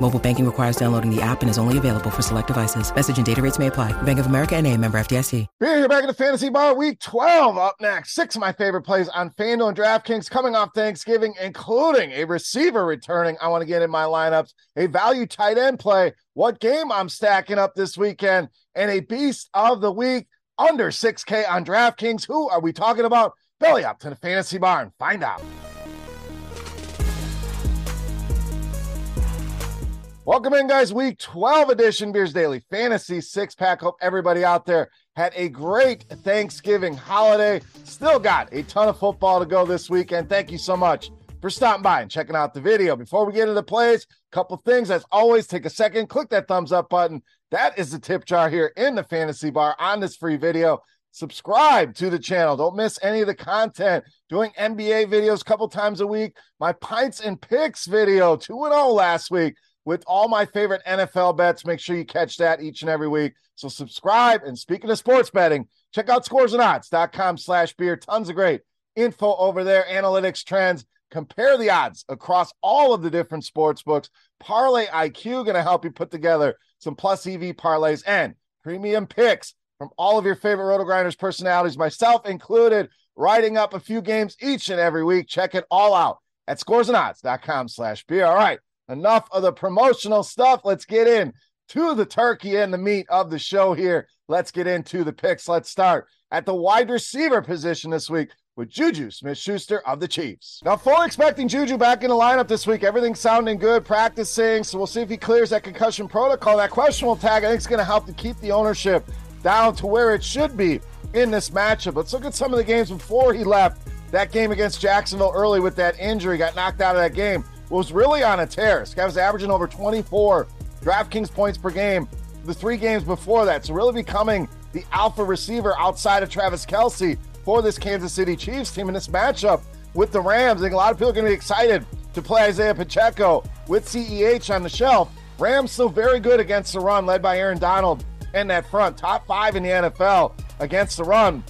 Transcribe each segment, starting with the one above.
Mobile banking requires downloading the app and is only available for select devices. Message and data rates may apply. Bank of America and member FDIC. We're here back in the Fantasy Bar Week 12. Up next, six of my favorite plays on FanDuel and DraftKings coming off Thanksgiving, including a receiver returning. I want to get in my lineups, a value tight end play, what game I'm stacking up this weekend, and a beast of the week under 6K on DraftKings. Who are we talking about? Belly up to the Fantasy Bar and find out. Welcome in, guys. Week 12 edition Beers Daily Fantasy Six Pack. Hope everybody out there had a great Thanksgiving holiday. Still got a ton of football to go this weekend. Thank you so much for stopping by and checking out the video. Before we get into the plays, a couple things. As always, take a second, click that thumbs up button. That is the tip jar here in the fantasy bar on this free video. Subscribe to the channel. Don't miss any of the content. Doing NBA videos a couple times a week. My pints and picks video, 2 0 last week with all my favorite NFL bets. Make sure you catch that each and every week. So subscribe. And speaking of sports betting, check out scoresandodds.com slash beer. Tons of great info over there, analytics, trends. Compare the odds across all of the different sports books. Parlay IQ going to help you put together some plus EV parlays and premium picks from all of your favorite Roto Grinders personalities, myself included, writing up a few games each and every week. Check it all out at scoresandodds.com slash beer. All right enough of the promotional stuff. Let's get in to the turkey and the meat of the show here. Let's get into the picks. Let's start at the wide receiver position this week with Juju Smith Schuster of the Chiefs. Now, fully expecting Juju back in the lineup this week. Everything's sounding good, practicing. So we'll see if he clears that concussion protocol. That questionable tag, I think, is going to help to keep the ownership down to where it should be in this matchup. Let's look at some of the games before he left. That game against Jacksonville early with that injury, got knocked out of that game was really on a tear. Was averaging over 24 DraftKings points per game the three games before that. So really becoming the alpha receiver outside of Travis Kelce for this Kansas City Chiefs team in this matchup with the Rams. I think a lot of people are going to be excited to play Isaiah Pacheco with CEH on the shelf. Rams still very good against the run, led by Aaron Donald and that front. Top five in the NFL against the run.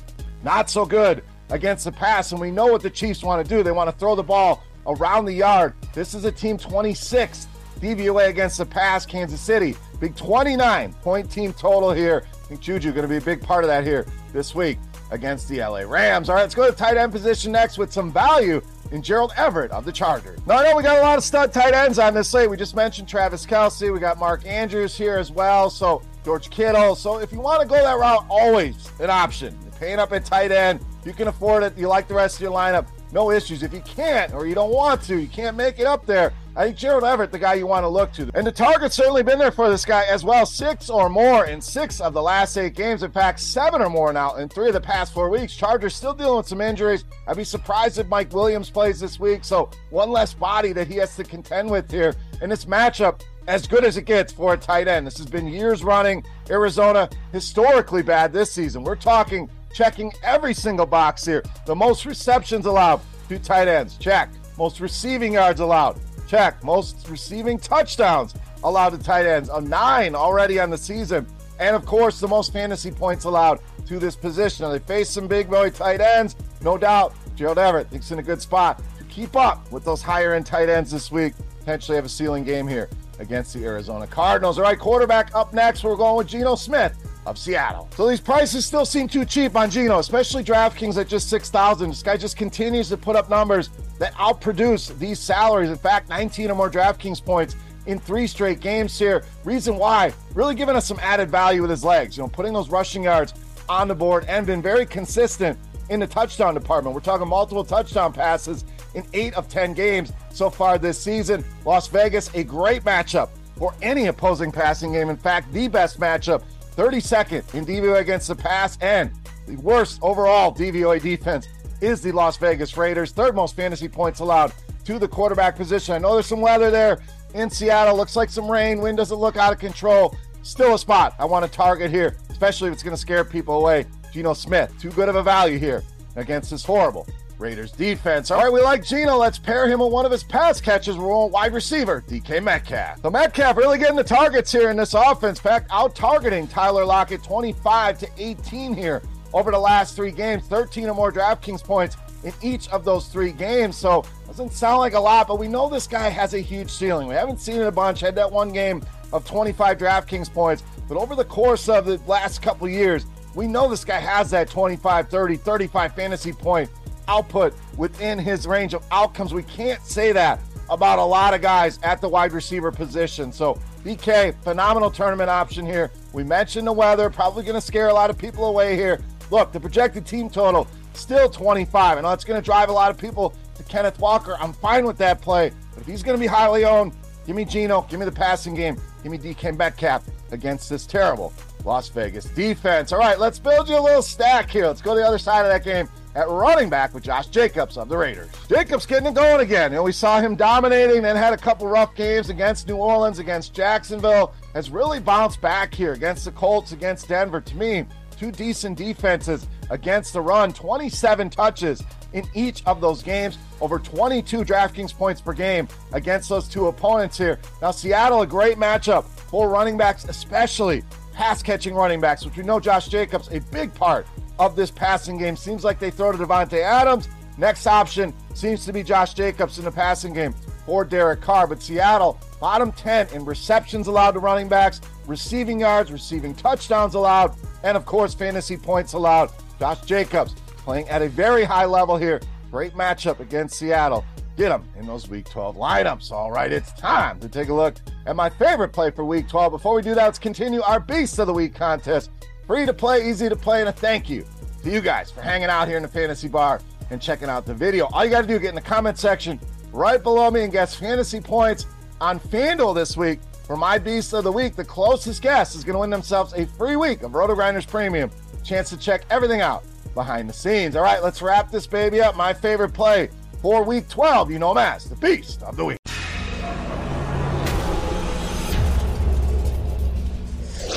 Not so good against the pass. And we know what the Chiefs want to do. They want to throw the ball around the yard. This is a team 26th DVOA against the pass, Kansas City. Big 29 point team total here. I think Juju going to be a big part of that here this week against the LA Rams. All right, let's go to tight end position next with some value in Gerald Everett of the Chargers. Now, I know we got a lot of stud tight ends on this slate. We just mentioned Travis Kelce. We got Mark Andrews here as well. So, George Kittle. So, if you want to go that route, always an option. You're paying up at tight end. You can afford it. You like the rest of your lineup no issues. If you can't or you don't want to, you can't make it up there. I think Gerald Everett, the guy you want to look to. And the target's certainly been there for this guy as well. Six or more in six of the last eight games. In fact, seven or more now in three of the past four weeks. Chargers still dealing with some injuries. I'd be surprised if Mike Williams plays this week. So one less body that he has to contend with here in this matchup. As good as it gets for a tight end. This has been years running. Arizona historically bad this season. We're talking checking every single box here. The most receptions allowed to tight ends, check. most receiving yards allowed. Check. Most receiving touchdowns allowed to tight ends, a nine already on the season. And of course, the most fantasy points allowed to this position. Now, they face some big boy tight ends, no doubt. Gerald Everett thinks in a good spot to keep up with those higher end tight ends this week. Potentially have a ceiling game here against the Arizona Cardinals. All right, quarterback up next. We're going with Geno Smith of Seattle. So these prices still seem too cheap on Geno, especially DraftKings at just 6,000. This guy just continues to put up numbers that outproduce these salaries. In fact, 19 or more DraftKings points in three straight games here. Reason why, really giving us some added value with his legs, you know, putting those rushing yards on the board and been very consistent in the touchdown department. We're talking multiple touchdown passes in eight of 10 games so far this season. Las Vegas, a great matchup for any opposing passing game. In fact, the best matchup, 32nd in DVOA against the pass, and the worst overall DVOA defense is the Las Vegas Raiders. Third most fantasy points allowed to the quarterback position. I know there's some weather there in Seattle. Looks like some rain. Wind doesn't look out of control. Still a spot I want to target here, especially if it's going to scare people away. Geno Smith, too good of a value here against this horrible Raiders defense. All right, we like Geno. Let's pair him with one of his pass catches. We're on wide receiver, DK Metcalf. So Metcalf really getting the targets here in this offense. Fact, out targeting Tyler Lockett 25 to 18 here over the last three games, 13 or more DraftKings points in each of those three games. So doesn't sound like a lot, but we know this guy has a huge ceiling. We haven't seen it a bunch. Had that one game of 25 DraftKings points, but over the course of the last couple years, we know this guy has that 25, 30, 35 fantasy point output within his range of outcomes. We can't say that about a lot of guys at the wide receiver position. So, DK, phenomenal tournament option here. We mentioned the weather, probably going to scare a lot of people away here. Look, the projected team total still 25. I know it's going to drive a lot of people to Kenneth Walker. I'm fine with that play. But if he's going to be highly owned, give me Geno, give me the passing game, give me DK Metcalf against this terrible Las Vegas defense. All right, let's build you a little stack here. Let's go to the other side of that game at running back with Josh Jacobs of the Raiders. Jacobs getting it going again. You know, we saw him dominating, then had a couple rough games against New Orleans, against Jacksonville. Has really bounced back here against the Colts, against Denver. To me, two decent defenses against the run. 27 touches in each of those games, over 22 DraftKings points per game against those two opponents here. Now, Seattle, a great matchup for running backs, especially pass catching running backs, which we know Josh Jacobs, a big part of this passing game. Seems like they throw to Davante Adams. Next option seems to be Josh Jacobs in the passing game for Derek Carr. But Seattle, bottom 10 in receptions allowed to running backs, receiving yards, receiving touchdowns allowed, and of course, fantasy points allowed. Josh Jacobs playing at a very high level here. Great matchup against Seattle. Get them in those week 12 lineups. All right, it's time to take a look at my favorite play for week 12. Before we do that, let's continue our Beast of the Week contest. Free to play, easy to play, and a thank you to you guys for hanging out here in the fantasy bar and checking out the video. All you got to do, get in the comment section right below me and guess fantasy points on FanDuel this week for my Beast of the Week. The closest guess is going to win themselves a free week of Roto Grinders Premium. Chance to check everything out behind the scenes. All right, let's wrap this baby up. My favorite play for week 12, you know Mass, the Beast of the Week.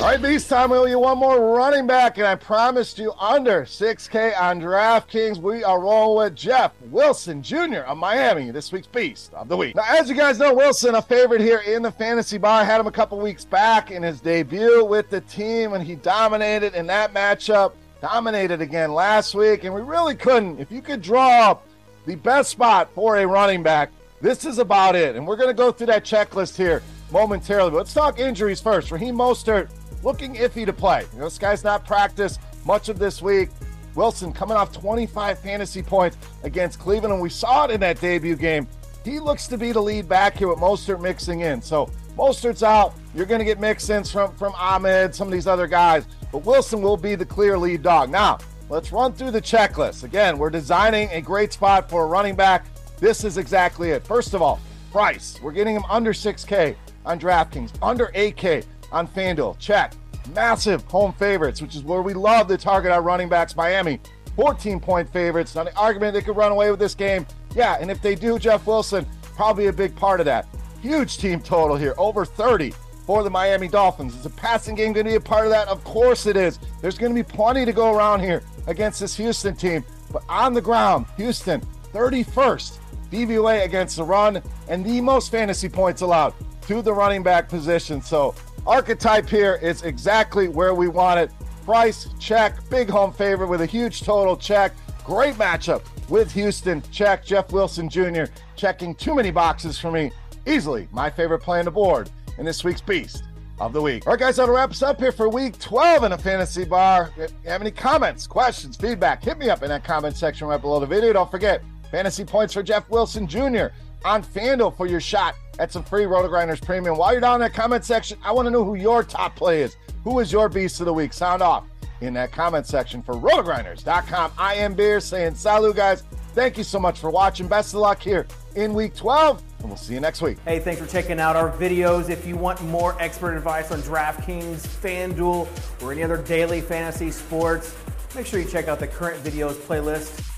All right, Beast time. We owe you one more running back, and I promised you under 6K on DraftKings. We are rolling with Jeff Wilson Jr. of Miami, this week's Beast of the Week. Now, as you guys know, Wilson, a favorite here in the fantasy bar. Had him a couple weeks back in his debut with the team, and he dominated in that matchup, dominated again last week, and we really couldn't. If you could draw up the best spot for a running back, this is about it. And we're going to go through that checklist here momentarily. But let's talk injuries first. Raheem Mostert looking iffy to play. You know, this guy's not practiced much of this week. Wilson coming off 25 fantasy points against Cleveland, and we saw it in that debut game. He looks to be the lead back here with Mostert mixing in. So Mostert's out. You're going to get mix-ins from from Ahmed, some of these other guys, but Wilson will be the clear lead dog. Now let's run through the checklist. Again, we're designing a great spot for a running back. This is exactly it. First of all, price. We're getting him under 6K on DraftKings, under 8K on FanDuel. Check. Massive home favorites, which is where we love to target our running backs. Miami, 14 point favorites. Now, the argument they could run away with this game. Yeah, and if they do, Jeff Wilson, probably a big part of that. Huge team total here, over 30 for the Miami Dolphins. Is a passing game going to be a part of that? Of course it is. There's going to be plenty to go around here against this Houston team. But on the ground, Houston, 31st DVOA against the run, and the most fantasy points allowed to the running back position. So, archetype here is exactly where we want it. Price, check. Big home favorite with a huge total, check. Great matchup with Houston, check. Jeff Wilson Jr. checking too many boxes for me. Easily my favorite play on the board in this week's Beast of the Week. All right, guys, that'll wrap us up here for week 12 in a fantasy bar. If you have any comments, questions, feedback, hit me up in that comment section right below the video. Don't forget, fantasy points for Jeff Wilson Jr. on FanDuel for your shot at some free RotoGrinders premium. While you're down in that comment section, I want to know who your top play is. Who is your beast of the week? Sound off in that comment section for rotogrinders.com. I am Beer saying salut, guys. Thank you so much for watching. Best of luck here in week 12, and we'll see you next week. Hey, thanks for checking out our videos. If you want more expert advice on DraftKings, FanDuel, or any other daily fantasy sports, make sure you check out the current videos playlist